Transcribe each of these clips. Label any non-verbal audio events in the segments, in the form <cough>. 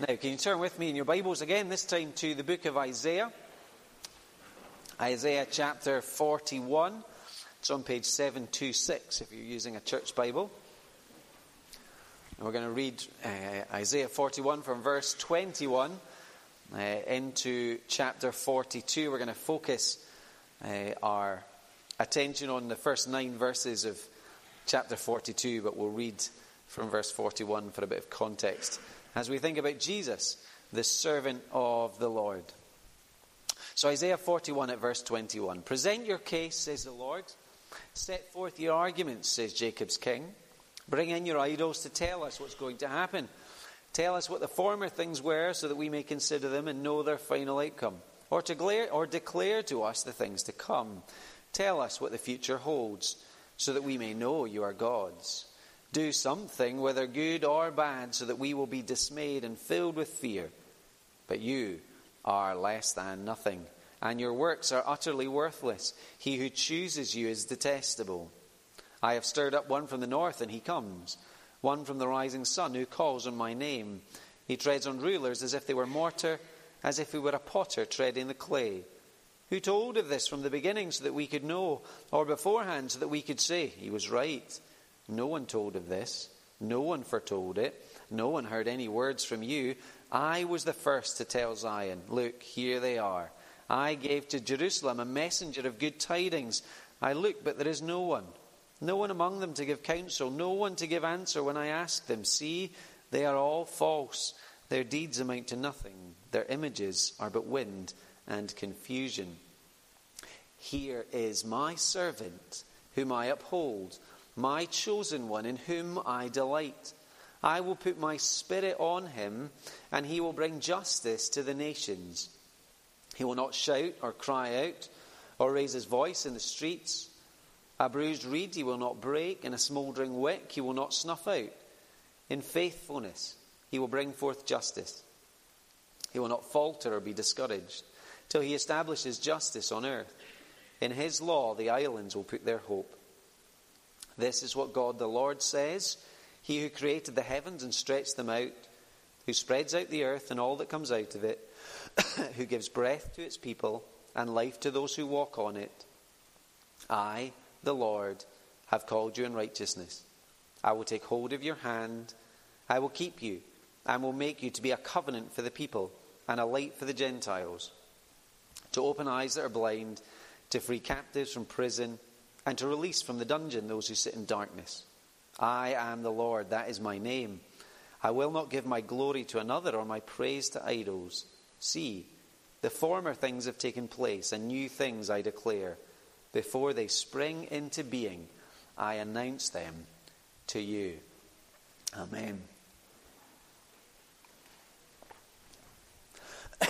Now, can you turn with me in your Bibles again, this time to the book of Isaiah? Isaiah chapter 41. It's on page 726 if you're using a church Bible. And we're going to read uh, Isaiah 41 from verse 21 uh, into chapter 42. We're going to focus uh, our attention on the first nine verses of chapter 42, but we'll read from verse 41 for a bit of context as we think about Jesus, the servant of the Lord. So, Isaiah 41 at verse 21 Present your case, says the Lord. Set forth your arguments, says Jacob's king. Bring in your idols to tell us what's going to happen. Tell us what the former things were so that we may consider them and know their final outcome. Or, to declare, or declare to us the things to come. Tell us what the future holds so that we may know you are gods. Do something, whether good or bad, so that we will be dismayed and filled with fear. But you are less than nothing, and your works are utterly worthless. He who chooses you is detestable. I have stirred up one from the north, and he comes, one from the rising sun, who calls on my name. He treads on rulers as if they were mortar, as if he were a potter treading the clay. Who told of this from the beginning so that we could know, or beforehand so that we could say, He was right? No one told of this. No one foretold it. No one heard any words from you. I was the first to tell Zion, Look, here they are. I gave to Jerusalem a messenger of good tidings. I look, but there is no one. No one among them to give counsel, no one to give answer when I ask them. See, they are all false. Their deeds amount to nothing. Their images are but wind and confusion. Here is my servant, whom I uphold my chosen one, in whom I delight. I will put my spirit on him, and he will bring justice to the nations. He will not shout or cry out or raise his voice in the streets. A bruised reed he will not break, and a smouldering wick he will not snuff out. In faithfulness he will bring forth justice. He will not falter or be discouraged till he establishes justice on earth. In his law the islands will put their hope. This is what God the Lord says He who created the heavens and stretched them out, who spreads out the earth and all that comes out of it, <coughs> who gives breath to its people and life to those who walk on it. I, the Lord, have called you in righteousness. I will take hold of your hand. I will keep you and will make you to be a covenant for the people and a light for the Gentiles, to open eyes that are blind, to free captives from prison and to release from the dungeon those who sit in darkness. I am the Lord, that is my name. I will not give my glory to another or my praise to idols. See, the former things have taken place, and new things I declare. Before they spring into being, I announce them to you. Amen. <coughs>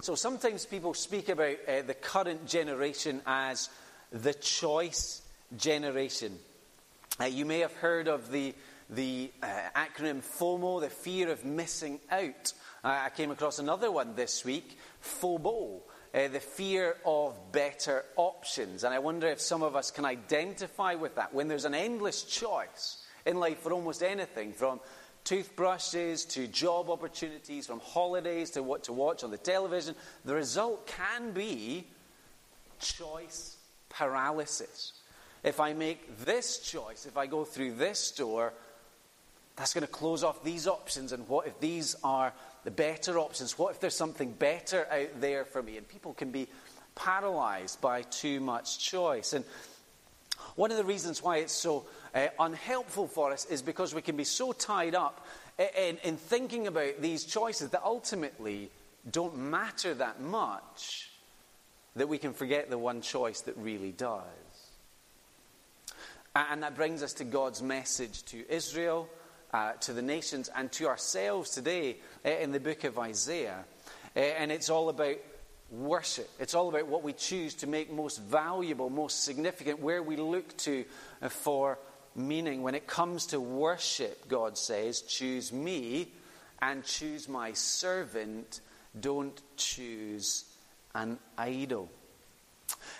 so sometimes people speak about uh, the current generation as the choice generation. Uh, you may have heard of the, the uh, acronym FOMO, the fear of missing out. Uh, I came across another one this week, FOBO, uh, the fear of better options. And I wonder if some of us can identify with that. When there's an endless choice in life for almost anything, from toothbrushes to job opportunities, from holidays to what to watch on the television, the result can be choice paralysis. If I make this choice, if I go through this door, that's going to close off these options. And what if these are the better options? What if there's something better out there for me? And people can be paralyzed by too much choice. And one of the reasons why it's so uh, unhelpful for us is because we can be so tied up in, in thinking about these choices that ultimately don't matter that much that we can forget the one choice that really does. And that brings us to God's message to Israel, uh, to the nations, and to ourselves today uh, in the book of Isaiah. Uh, and it's all about worship. It's all about what we choose to make most valuable, most significant, where we look to uh, for meaning. When it comes to worship, God says, choose me and choose my servant. Don't choose an idol.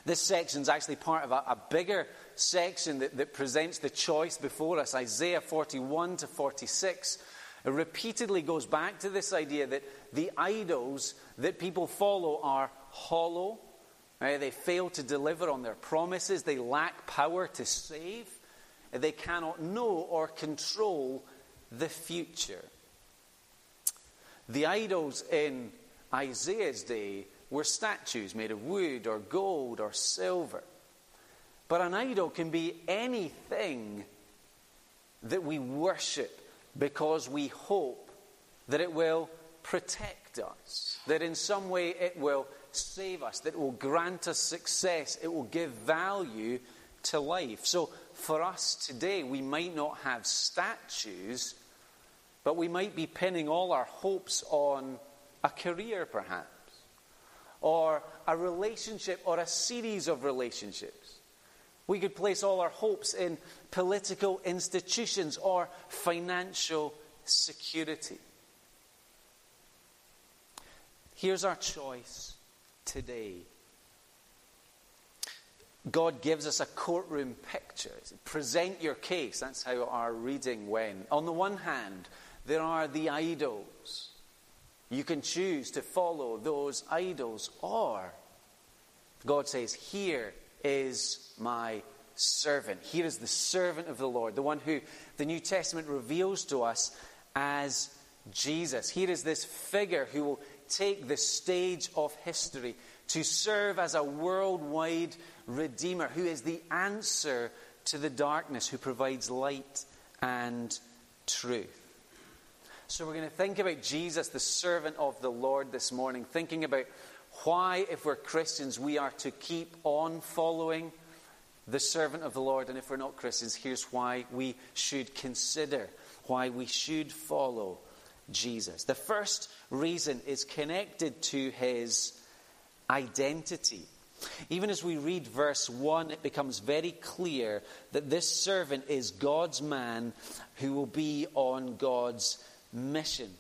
This section is actually part of a, a bigger section that, that, presents the choice before us Isaiah 41 to 46. It repeatedly goes back to this idea that the idols that people follow are hollow. Right? They fail to deliver on their promises. They lack power to save. They cannot know or control the future. The idols in Isaiah's day were statues made of wood or gold or silver. But an idol can be anything that we worship because we hope that it will protect us, that in some way it will save us, that it will grant us success, it will give value to life. So for us today, we might not have statues, but we might be pinning all our hopes on a career, perhaps, or a relationship, or a series of relationships. We could place all our hopes in political institutions or financial security. Here's our choice today. God gives us a courtroom picture. Present your case. That's how our reading went. On the one hand, there are the idols. You can choose to follow those idols, or God says, Here is my servant. Here is the servant of the Lord, the one who the New Testament reveals to us as Jesus. Here is this figure who will take the stage of history to serve as a worldwide redeemer, who is the answer to the darkness, who provides light and truth. So, we're going to think about Jesus, the servant of the Lord, this morning, thinking about why, if we're Christians, we are to keep on following the servant of the Lord. And if we're not Christians, here's why we should consider why we should follow Jesus. The first reason is connected to his identity. Even as we read verse 1, it becomes very clear that this servant is God's man who will be on God's mission.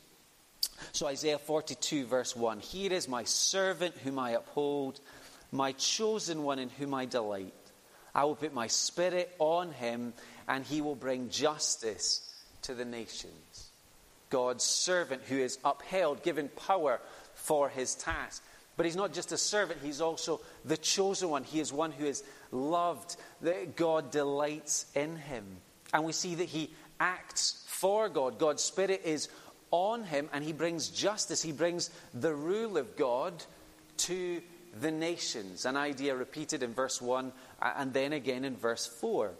So, Isaiah 42, verse 1 Here is my servant whom I uphold, my chosen one in whom I delight. I will put my spirit on him, and he will bring justice to the nations. God's servant who is upheld, given power for his task. But he's not just a servant, he's also the chosen one. He is one who is loved, that God delights in him. And we see that he acts for God. God's Spirit is on him, and he brings justice. He brings the rule of God to the nations. An idea repeated in verse 1 and then again in verse 4.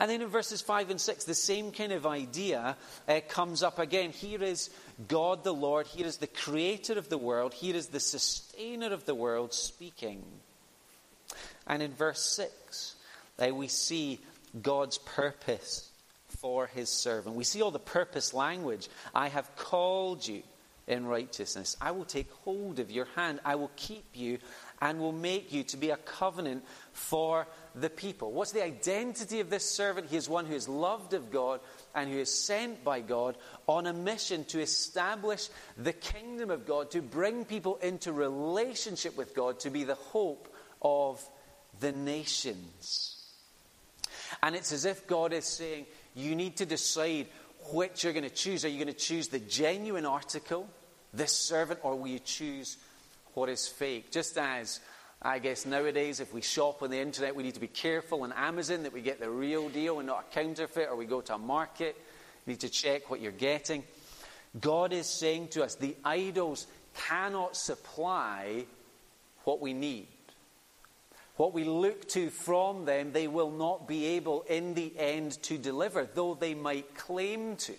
And then in verses 5 and 6, the same kind of idea uh, comes up again. Here is God the Lord, here is the creator of the world, here is the sustainer of the world speaking. And in verse 6, uh, we see God's purpose for his servant. We see all the purpose language. I have called you in righteousness. I will take hold of your hand. I will keep you and will make you to be a covenant for the people. What's the identity of this servant? He is one who is loved of God and who is sent by God on a mission to establish the kingdom of God, to bring people into relationship with God, to be the hope of the nations. And it's as if God is saying, you need to decide which you're going to choose. Are you going to choose the genuine article, this servant, or will you choose what is fake? Just as I guess nowadays, if we shop on the internet, we need to be careful on Amazon that we get the real deal and not a counterfeit, or we go to a market, you need to check what you're getting. God is saying to us, the idols cannot supply what we need. What we look to from them, they will not be able in the end to deliver, though they might claim to.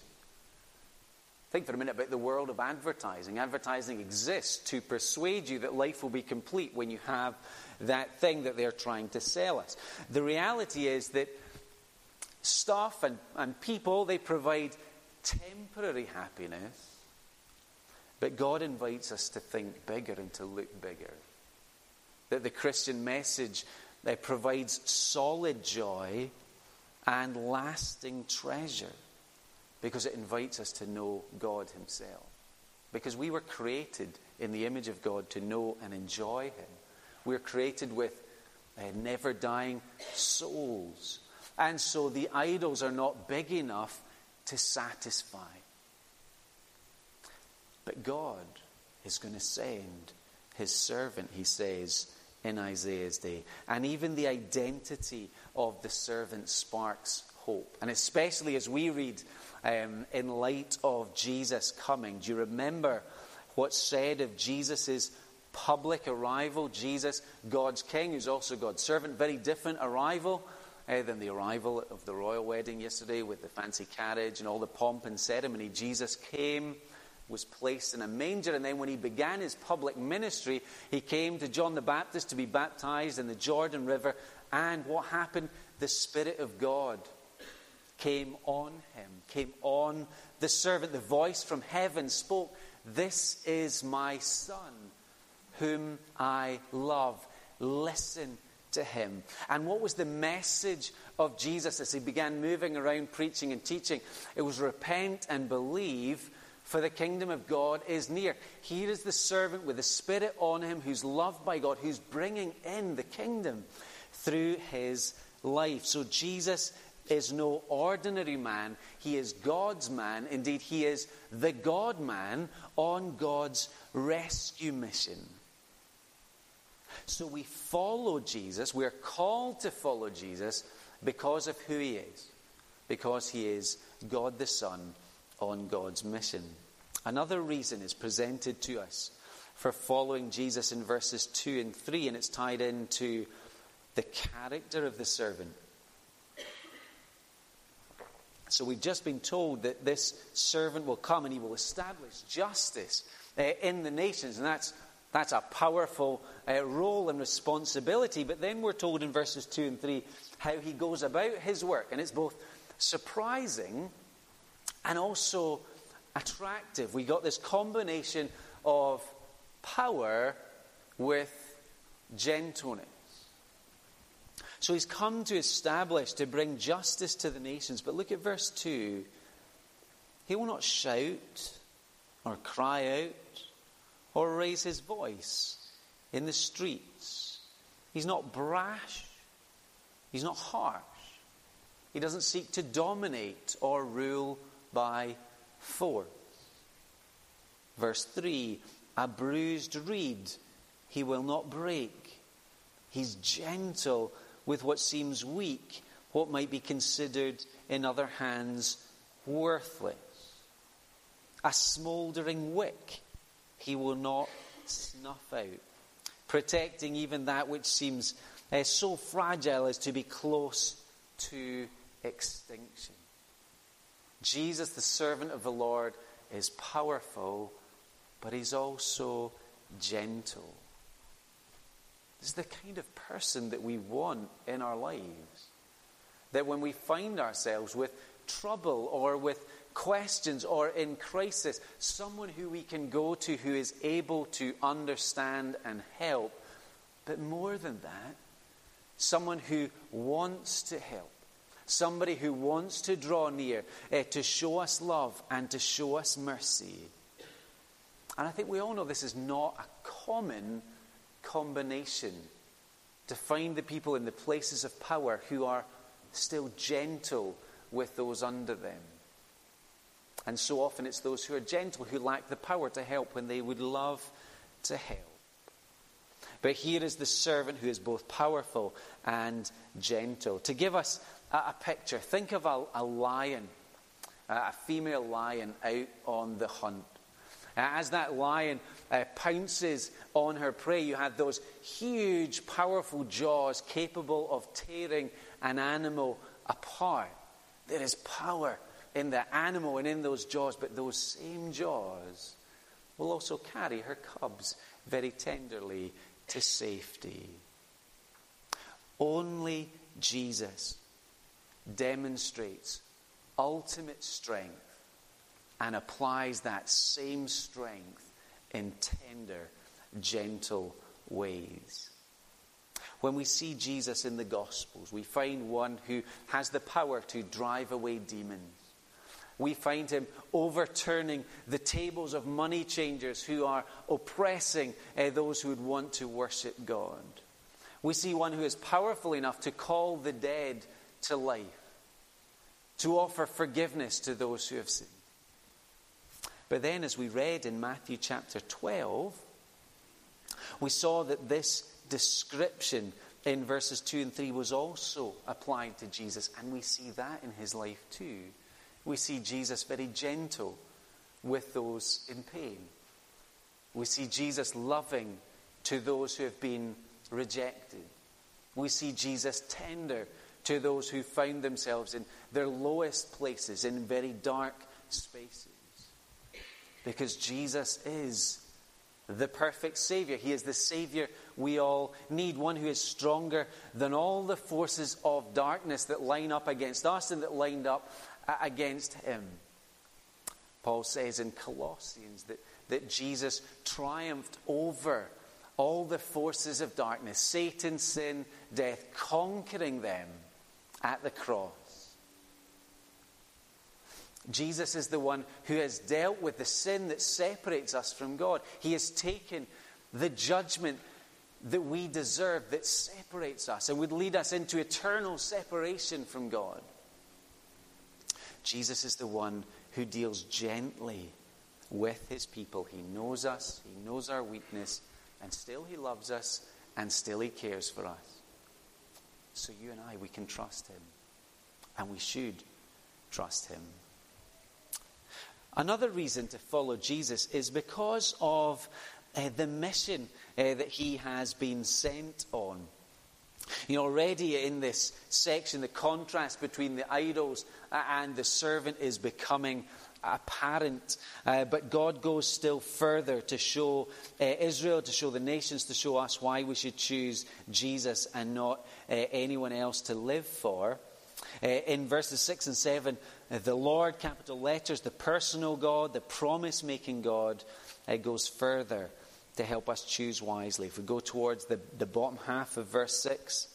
Think for a minute about the world of advertising. Advertising exists to persuade you that life will be complete when you have that thing that they're trying to sell us. The reality is that stuff and, and people, they provide temporary happiness, but God invites us to think bigger and to look bigger. That the Christian message that provides solid joy and lasting treasure because it invites us to know God Himself. Because we were created in the image of God to know and enjoy Him. We're created with uh, never dying souls. And so the idols are not big enough to satisfy. But God is going to send his servant, he says in Isaiah's day. And even the identity of the servant sparks hope. And especially as we read um, in light of Jesus coming, do you remember what's said of Jesus' public arrival? Jesus, God's King, who's also God's servant, very different arrival. Uh, than the arrival of the royal wedding yesterday with the fancy carriage and all the pomp and ceremony. Jesus came was placed in a manger. And then when he began his public ministry, he came to John the Baptist to be baptized in the Jordan River. And what happened? The Spirit of God came on him, came on the servant. The voice from heaven spoke, This is my Son, whom I love. Listen to him. And what was the message of Jesus as he began moving around preaching and teaching? It was repent and believe for the kingdom of God is near. Here is the servant with the Spirit on him who's loved by God, who's bringing in the kingdom through his life. So Jesus is no ordinary man. He is God's man. Indeed, he is the God man on God's rescue mission. So we follow Jesus. We're called to follow Jesus because of who he is, because he is God the Son on God's mission. Another reason is presented to us for following Jesus in verses 2 and 3, and it's tied into the character of the servant. So we've just been told that this servant will come and he will establish justice uh, in the nations, and that's that's a powerful uh, role and responsibility. But then we're told in verses 2 and 3 how he goes about his work. And it's both surprising and also attractive. We got this combination of power with gentleness. So he's come to establish, to bring justice to the nations. But look at verse 2. He will not shout or cry out or raise his voice in the streets. He's not brash. He's not harsh. He doesn't seek to dominate or rule by four. Verse 3 A bruised reed he will not break. He's gentle with what seems weak, what might be considered in other hands worthless. A smouldering wick he will not snuff out, protecting even that which seems uh, so fragile as to be close to extinction. Jesus, the servant of the Lord, is powerful, but he's also gentle. This is the kind of person that we want in our lives. That when we find ourselves with trouble or with questions or in crisis, someone who we can go to who is able to understand and help. But more than that, someone who wants to help somebody who wants to draw near, uh, to show us love and to show us mercy. And I think we all know this is not a common combination to find the people in the places of power who are still gentle with those under them. And so often it's those who are gentle who lack the power to help when they would love to help. But here is the servant who is both powerful and gentle. To give us a picture. Think of a, a lion, a female lion out on the hunt. As that lion uh, pounces on her prey, you have those huge, powerful jaws capable of tearing an animal apart. There is power in the animal and in those jaws, but those same jaws will also carry her cubs very tenderly to safety. Only Jesus demonstrates ultimate strength and applies that same strength in tender, gentle ways. When we see Jesus in the Gospels, we find one who has the power to drive away demons. We find him overturning the tables of money changers who are oppressing uh, those who would want to worship God. We see one who is powerful enough to call the dead to life to offer forgiveness to those who have sinned. But then, as we read in Matthew chapter 12, we saw that this description in verses 2 and 3 was also applied to Jesus, and we see that in his life too. We see Jesus very gentle with those in pain. We see Jesus loving to those who have been rejected. We see Jesus tender to those who found themselves in their lowest places, in very dark spaces. Because Jesus is the perfect Savior. He is the Savior we all need, one who is stronger than all the forces of darkness that line up against us and that lined up uh, against Him. Paul says in Colossians that, that Jesus triumphed over all the forces of darkness, Satan, sin, death, conquering them at the cross. Jesus is the one who has dealt with the sin that separates us from God. He has taken the judgment that we deserve that separates us and would lead us into eternal separation from God. Jesus is the one who deals gently with his people. He knows us, he knows our weakness, and still he loves us, and still he cares for us. So you and I, we can trust him, and we should trust him. Another reason to follow Jesus is because of uh, the mission uh, that he has been sent on. You know, already in this section, the contrast between the idols and the servant is becoming apparent. Uh, but God goes still further to show uh, Israel, to show the nations, to show us why we should choose Jesus and not uh, anyone else to live for. Uh, in verses 6 and 7, uh, the Lord, capital letters, the personal God, the promise making God, uh, goes further to help us choose wisely. If we go towards the, the bottom half of verse 6,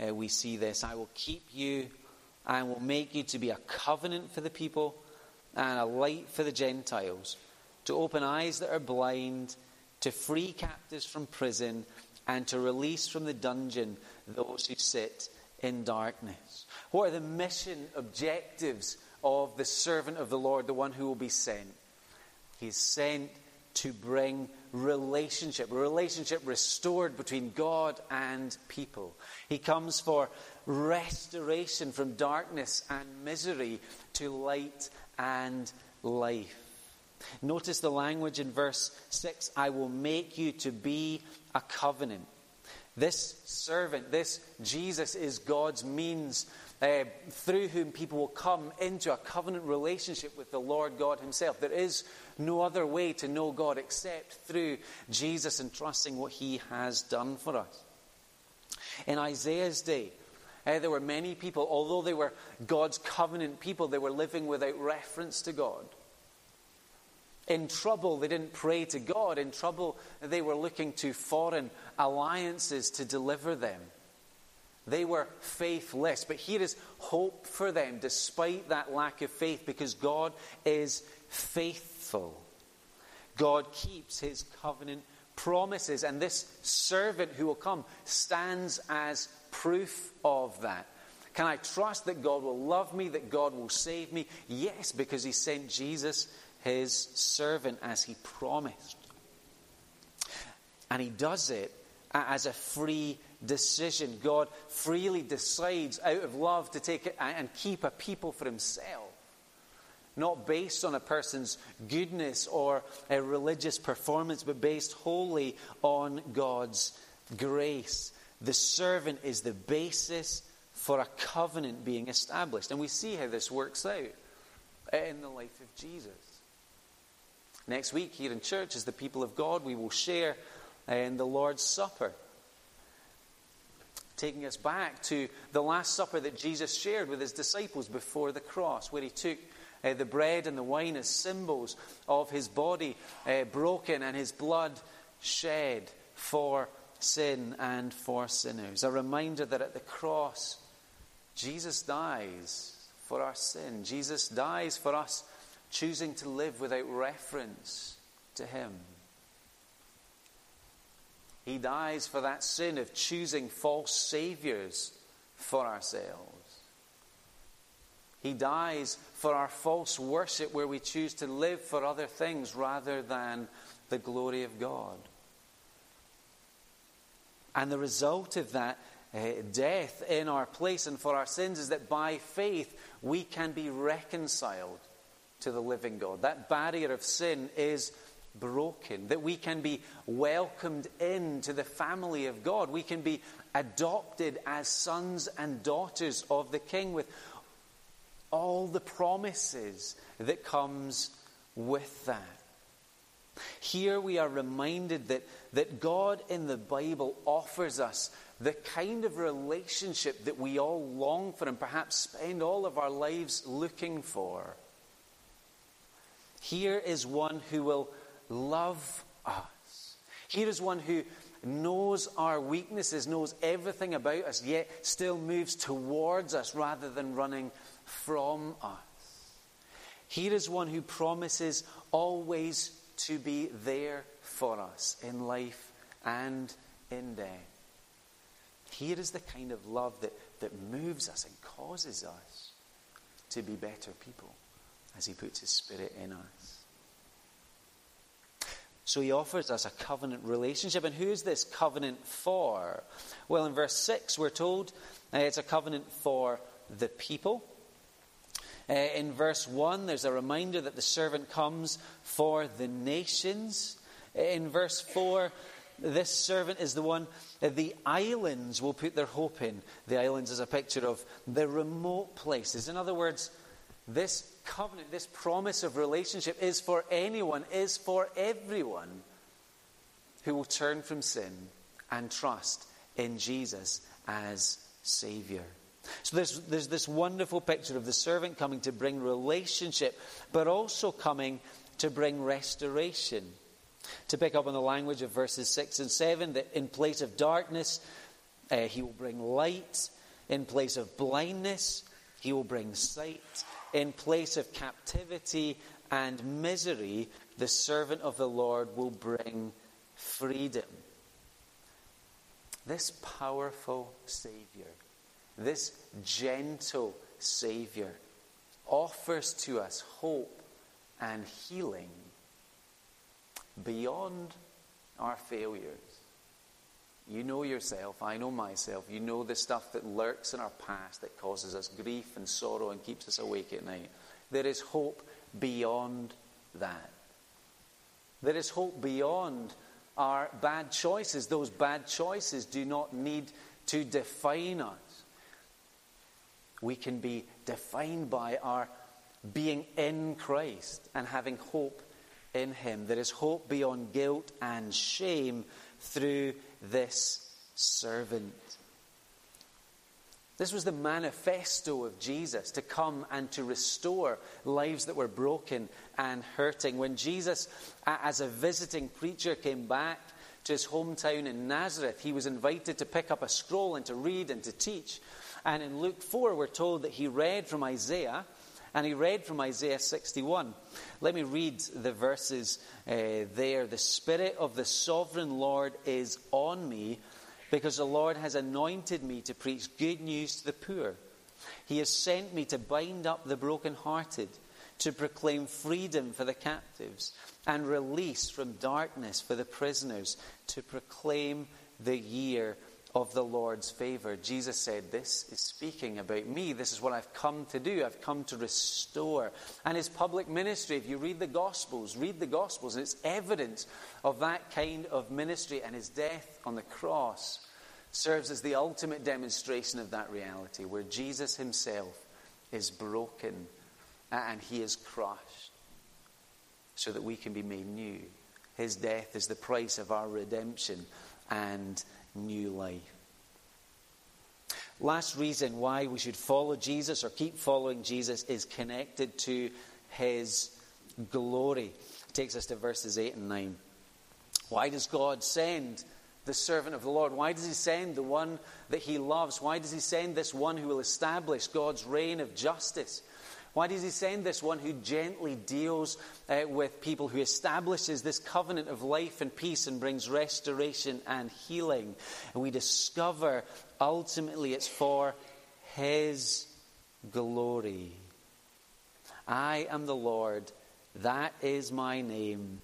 uh, we see this I will keep you and will make you to be a covenant for the people and a light for the Gentiles, to open eyes that are blind, to free captives from prison, and to release from the dungeon those who sit in darkness. What are the mission objectives of the servant of the Lord, the one who will be sent? He's sent to bring relationship, relationship restored between God and people. He comes for restoration from darkness and misery to light and life. Notice the language in verse 6 I will make you to be a covenant. This servant, this Jesus, is God's means uh, through whom people will come into a covenant relationship with the Lord God Himself. There is no other way to know God except through Jesus and trusting what He has done for us. In Isaiah's day, uh, there were many people, although they were God's covenant people, they were living without reference to God. In trouble, they didn't pray to God. In trouble, they were looking to foreign alliances to deliver them. They were faithless. But here is hope for them despite that lack of faith because God is faithful. God keeps his covenant promises, and this servant who will come stands as proof of that. Can I trust that God will love me, that God will save me? Yes, because he sent Jesus, his servant, as he promised. And he does it as a free decision. God freely decides out of love to take and keep a people for himself. Not based on a person's goodness or a religious performance, but based wholly on God's grace. The servant is the basis for a covenant being established. And we see how this works out in the life of Jesus. Next week, here in church, as the people of God, we will share in the Lord's Supper taking us back to the Last Supper that Jesus shared with his disciples before the cross, where he took uh, the bread and the wine as symbols of his body uh, broken and his blood shed for sin and for sinners. A reminder that at the cross, Jesus dies for our sin. Jesus dies for us choosing to live without reference to him. He dies for that sin of choosing false saviors for ourselves. He dies for our false worship where we choose to live for other things rather than the glory of God. And the result of that uh, death in our place and for our sins is that by faith we can be reconciled to the living God. That barrier of sin is broken, that we can be welcomed into the family of God. We can be adopted as sons and daughters of the King with all the promises that comes with that. Here we are reminded that, that God in the Bible offers us the kind of relationship that we all long for and perhaps spend all of our lives looking for. Here is one who will love us. Here is one who knows our weaknesses, knows everything about us, yet still moves towards us rather than running from us. Here is one who promises always to be there for us in life and in death. Here is the kind of love that, that moves us and causes us to be better people as He puts His Spirit in us. So he offers us a covenant relationship. And who is this covenant for? Well, in verse 6, we're told uh, it's a covenant for the people. Uh, in verse 1, there's a reminder that the servant comes for the nations. In verse 4, this servant is the one that the islands will put their hope in. The islands is a picture of the remote places. In other words, this covenant, this promise of relationship is for anyone, is for everyone who will turn from sin and trust in Jesus as Savior. So there's, there's this wonderful picture of the servant coming to bring relationship, but also coming to bring restoration. To pick up on the language of verses 6 and 7, that in place of darkness, uh, he will bring light. In place of blindness, he will bring sight. In place of captivity and misery, the servant of the Lord will bring freedom. This powerful Savior, this gentle Savior, offers to us hope and healing beyond our failures. You know yourself, I know myself. You know the stuff that lurks in our past that causes us grief and sorrow and keeps us awake at night. There is hope beyond that. There is hope beyond our bad choices. Those bad choices do not need to define us. We can be defined by our being in Christ and having hope in Him. There is hope beyond guilt and shame through this servant. This was the manifesto of Jesus to come and to restore lives that were broken and hurting. When Jesus, as a visiting preacher, came back to his hometown in Nazareth, he was invited to pick up a scroll and to read and to teach. And in Luke 4, we're told that he read from Isaiah and he read from Isaiah 61. Let me read the verses uh, there. The Spirit of the sovereign Lord is on me because the Lord has anointed me to preach good news to the poor. He has sent me to bind up the brokenhearted, to proclaim freedom for the captives, and release from darkness for the prisoners, to proclaim the year of the Lord's favor. Jesus said, This is speaking about me. This is what I've come to do. I've come to restore. And his public ministry, if you read the Gospels, read the Gospels, and it's evidence of that kind of ministry. And his death on the cross serves as the ultimate demonstration of that reality, where Jesus himself is broken and he is crushed so that we can be made new. His death is the price of our redemption and new life. Last reason why we should follow Jesus or keep following Jesus is connected to his glory. It takes us to verses 8 and 9. Why does God send the servant of the Lord? Why does he send the one that he loves? Why does he send this one who will establish God's reign of justice? Why does he send this one who gently deals uh, with people, who establishes this covenant of life and peace and brings restoration and healing? And we discover ultimately it's for his glory. I am the Lord, that is my name.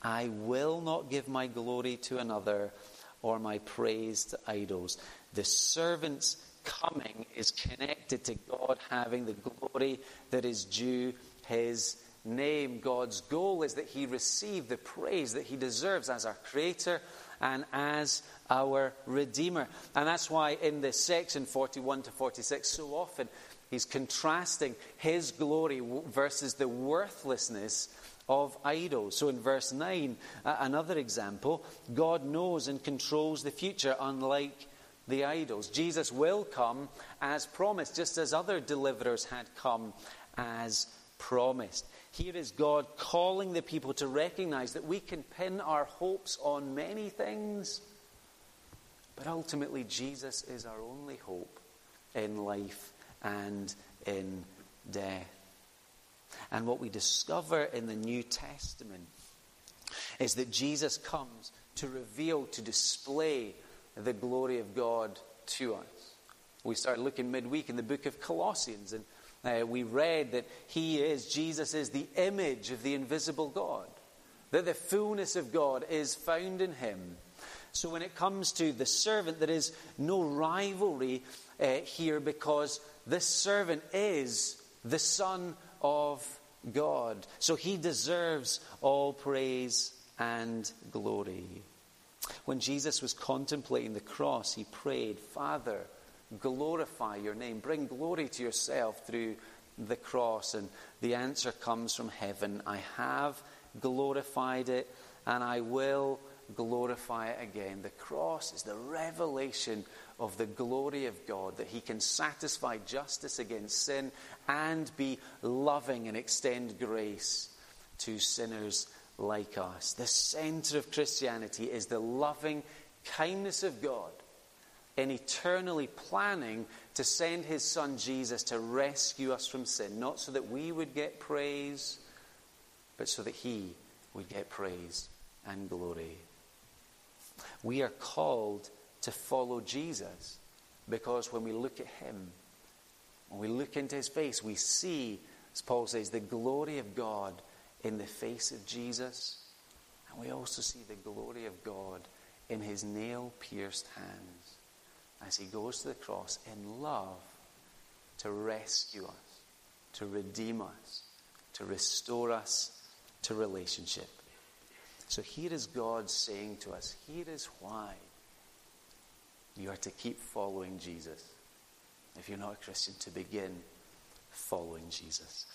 I will not give my glory to another or my praise to idols. The servant's coming is connected to God having the glory that is due his name. God's goal is that he receive the praise that he deserves as our creator and as our redeemer. And that's why in this section 41 to 46 so often he's contrasting his glory versus the worthlessness of idols. So in verse 9, another example, God knows and controls the future, unlike the idols. Jesus will come as promised, just as other deliverers had come as promised. Here is God calling the people to recognize that we can pin our hopes on many things, but ultimately, Jesus is our only hope in life and in death. And what we discover in the New Testament is that Jesus comes to reveal, to display the glory of God to us. We start looking midweek in the book of Colossians, and uh, we read that He is, Jesus is the image of the invisible God, that the fullness of God is found in Him. So when it comes to the servant, there is no rivalry uh, here because this servant is the Son of God. So he deserves all praise and glory. When Jesus was contemplating the cross, he prayed, Father, glorify your name. Bring glory to yourself through the cross. And the answer comes from heaven I have glorified it, and I will glorify it again. The cross is the revelation of the glory of God, that He can satisfy justice against sin and be loving and extend grace to sinners like us. The center of Christianity is the loving kindness of God in eternally planning to send His Son Jesus to rescue us from sin, not so that we would get praise, but so that He would get praise and glory. We are called to follow Jesus because when we look at him, when we look into his face, we see, as Paul says, the glory of God in the face of Jesus. And we also see the glory of God in his nail pierced hands as he goes to the cross in love to rescue us, to redeem us, to restore us to relationship. So here is God saying to us, here is why you are to keep following Jesus. If you're not a Christian, to begin following Jesus.